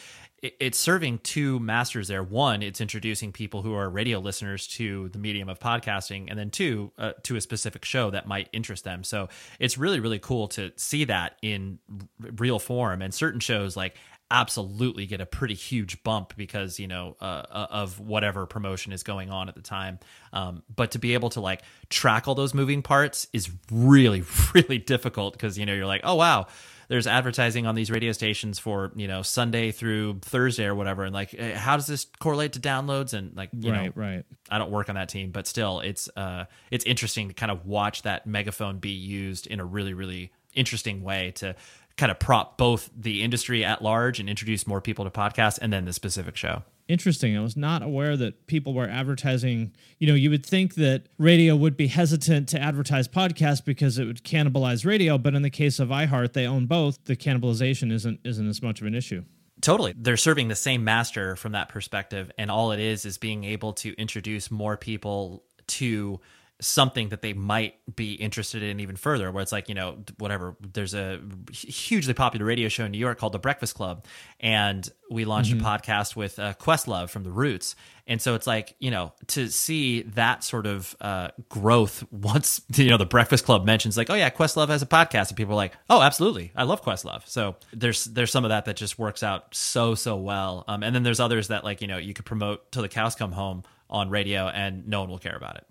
it's serving two masters there. One, it's introducing people who are radio listeners to the medium of podcasting, and then two, uh, to a specific show that might interest them. So it's really, really cool to see that in r- real form. And certain shows like absolutely get a pretty huge bump because you know uh, uh, of whatever promotion is going on at the time. Um, but to be able to like track all those moving parts is really, really difficult because you know you're like, oh wow there's advertising on these radio stations for you know Sunday through Thursday or whatever, and like eh, how does this correlate to downloads and like you right, know right. I don't work on that team, but still it's uh it's interesting to kind of watch that megaphone be used in a really really interesting way to kind of prop both the industry at large and introduce more people to podcasts and then the specific show. Interesting. I was not aware that people were advertising. You know, you would think that radio would be hesitant to advertise podcasts because it would cannibalize radio, but in the case of iHeart, they own both. The cannibalization isn't isn't as much of an issue. Totally. They're serving the same master from that perspective. And all it is is being able to introduce more people to something that they might be interested in even further where it's like you know whatever there's a hugely popular radio show in new york called the breakfast club and we launched a podcast with uh, questlove from the roots. And so it's like you know to see that sort of uh, growth once you know the breakfast club mentions like oh yeah questlove has a podcast and people are like oh absolutely. I love questlove. So there's there's some of that that just works out so so well. Um, and then there's others that like you know you could promote till the cows come home on radio and no one will care about it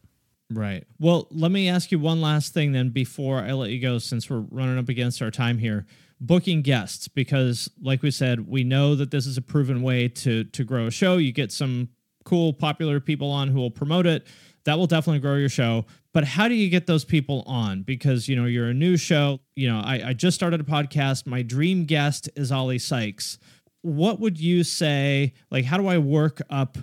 Right. Well, let me ask you one last thing then before I let you go, since we're running up against our time here. Booking guests, because like we said, we know that this is a proven way to to grow a show. You get some cool, popular people on who will promote it. That will definitely grow your show. But how do you get those people on? Because you know you're a new show. You know, I, I just started a podcast. My dream guest is Oli Sykes. What would you say? Like, how do I work up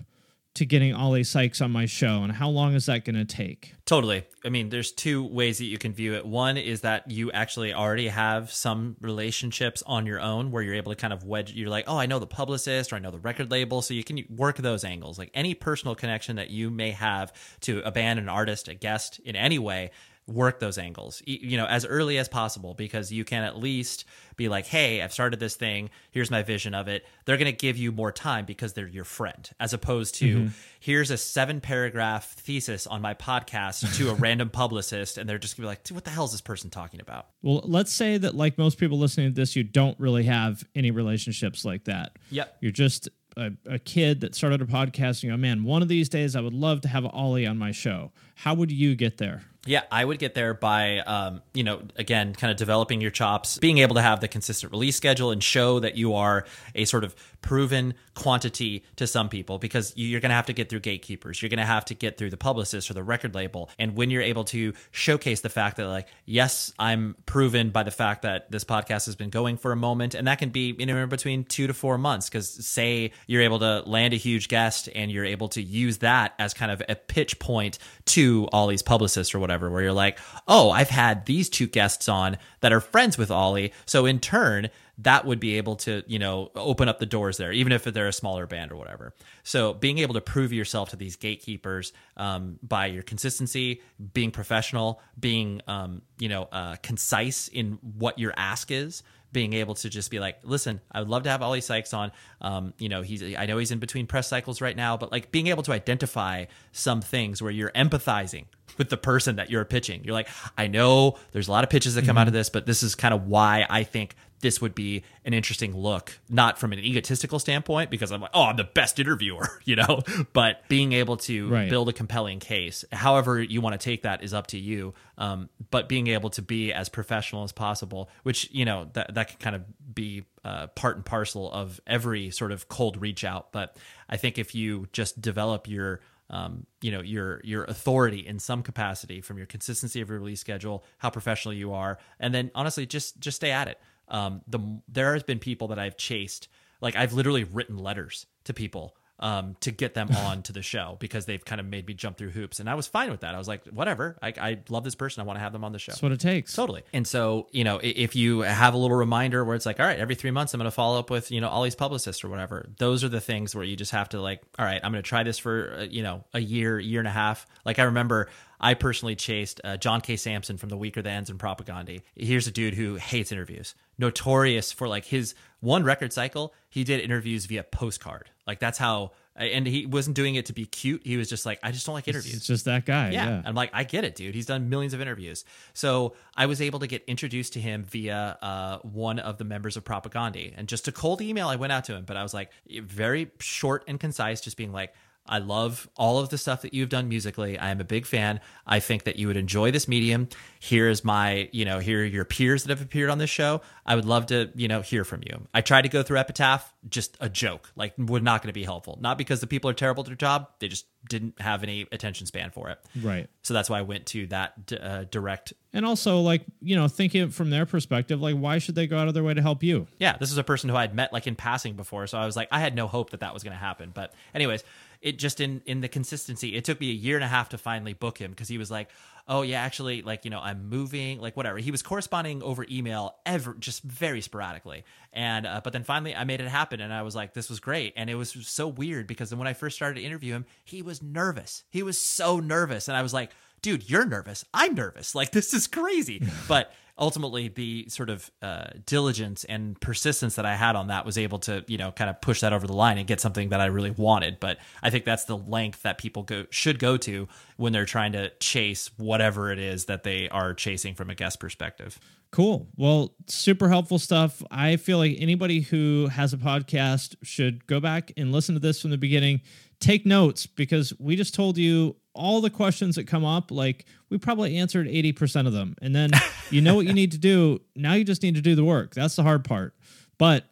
to getting Oli Sykes on my show, and how long is that going to take? Totally. I mean, there's two ways that you can view it. One is that you actually already have some relationships on your own where you're able to kind of wedge, you're like, oh, I know the publicist or I know the record label. So you can work those angles. Like any personal connection that you may have to a band, an artist, a guest in any way, work those angles you know as early as possible because you can at least be like hey i've started this thing here's my vision of it they're going to give you more time because they're your friend as opposed to mm-hmm. here's a seven paragraph thesis on my podcast to a random publicist and they're just going to be like what the hell is this person talking about Well, let's say that, like most people listening to this, you don't really have any relationships like that. Yep. You're just a, a kid that started a podcast and you go, man, one of these days I would love to have Oli on my show. How would you get there? Yeah, I would get there by, um, you know, again, kind of developing your chops, being able to have the consistent release schedule and show that you are a sort of proven quantity to some people because you- you're going to have to get through gatekeepers. You're going to have to get through the publicist or the record label. And when you're able to showcase the fact that, like, yes, I'm proven by the fact that this podcast has been going for a moment, and that can be anywhere between two to four months. Because say you're able to land a huge guest and you're able to use that as kind of a pitch point to Oli's publicist or whatever, where you're like, oh, I've had these two guests on that are friends with Oli. So in turn, that would be able to, you know, open up the doors there, even if they're a smaller band or whatever. So being able to prove yourself to these gatekeepers um, by your consistency, being professional, being, um, you know, uh, concise in what your ask is, being able to just be like, listen, I would love to have Oli Sykes on. Um, you know, he's I know he's in between press cycles right now, but like being able to identify some things where you're empathizing with the person that you're pitching. You're like, I know there's a lot of pitches that come out of this, but this is kind of why I think this would be an interesting look, not from an egotistical standpoint, because I'm like, oh, I'm the best interviewer, you know, but being able to Right. build a compelling case, however you want to take that is up to you. Um, but being able to be as professional as possible, which, you know, that, that can kind of be uh, part and parcel of every sort of cold reach out. But I think if you just develop your um, you know your your authority in some capacity from your consistency of your release schedule, how professional you are, and then honestly just just stay at it. Um, the there has been people that I've chased, like I've literally written letters to people um, to get them on to the show because they've kind of made me jump through hoops, and I was fine with that. I was like, whatever, I, I love this person, I want to have them on the show. That's what it takes. Totally. And so, you know, if you have a little reminder where it's like, all right, every three months I'm going to follow up with, you know, Oli's publicist or whatever, those are the things where you just have to like, all right, I'm going to try this for, uh, you know, a year, year and a half. Like I remember I personally chased uh, John K. Samson from The Weakerthans and Propagandhi. Here's a dude who hates interviews, notorious for like his one record cycle. He did interviews via postcard. Like that's how, and he wasn't doing it to be cute. He was just like, I just don't like interviews. It's just that guy. Yeah. Yeah. I'm like, I get it, dude. He's done millions of interviews. So I was able to get introduced to him via uh, one of the members of Propagandhi. And just a cold email, I went out to him, but I was like, very short and concise, just being like, I love all of the stuff that you've done musically. I am a big fan. I think that you would enjoy this medium. Here is my, you know, here are your peers that have appeared on this show. I would love to, you know, hear from you. I tried to go through Epitaph, just a joke, like, we're not going to be helpful. Not because the people are terrible at their job, they just didn't have any attention span for it. Right. So that's why I went to that d- uh, direct. And also, like, you know, thinking from their perspective, like, why should they go out of their way to help you? Yeah, this is a person who I'd met like in passing before, so I was like, I had no hope that that was going to happen. But anyways, it just in in the consistency, it took me a year and a half to finally book him because he was like, oh yeah, actually, like you know, I'm moving, like whatever. He was corresponding over email ever, just very sporadically. And uh, but then finally, I made it happen, and I was like, this was great. And it was so weird because then when I first started to interview him, he was nervous. He was so nervous, and I was like, dude, you're nervous. I'm nervous. Like this is crazy. but ultimately the sort of uh, diligence and persistence that I had on that was able to, you know, kind of push that over the line and get something that I really wanted. But I think that's the length that people go should go to when they're trying to chase whatever it is that they are chasing from a guest perspective. Cool. Well, super helpful stuff. I feel like anybody who has a podcast should go back and listen to this from the beginning. Take notes because we just told you all the questions that come up. Like we probably answered 80% of them. And then you know what you need to do. Now you just need to do the work. That's the hard part. But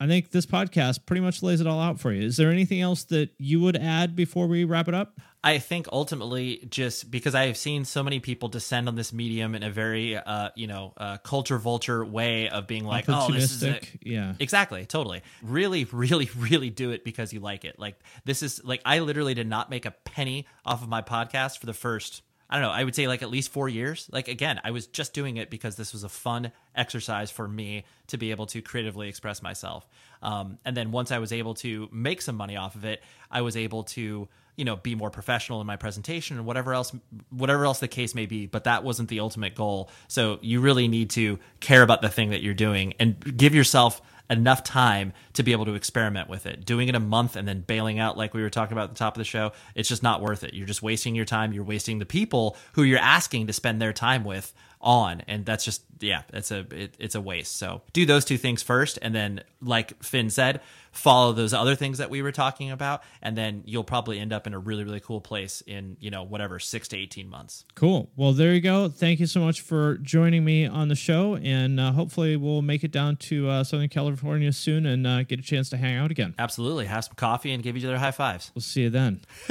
I think this podcast pretty much lays it all out for you. Is there anything else that you would add before we wrap it up? I think ultimately, just because I have seen so many people descend on this medium in a very, uh, you know, uh, culture vulture way of being like, oh, this is Opportunistic. Yeah. Exactly, totally. Really, really, really do it because you like it. Like this is like I literally did not make a penny off of my podcast for the first I don't know, I would say like at least 4 years. Like again, I was just doing it because this was a fun exercise for me to be able to creatively express myself. Um, and then once I was able to make some money off of it, I was able to you know be more professional in my presentation and whatever else whatever else the case may be but that wasn't the ultimate goal so you really need to care about the thing that you're doing and give yourself enough time to be able to experiment with it. Doing it a month and then bailing out, like we were talking about at the top of the show, it's just not worth it. You're just wasting your time. You're wasting the people who you're asking to spend their time with on, and that's just yeah, it's a it, it's a waste. So do those two things first, and then like Finn said, follow those other things that we were talking about, and then you'll probably end up in a really really cool place in you know whatever six to eighteen months. Cool. Well, there you go. Thank you so much for joining me on the show, and uh, hopefully we'll make it down to uh, Southern California soon and uh, get a chance to hang out again. Absolutely, have some coffee and give each other high fives. We'll see you then.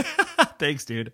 Thanks, dude.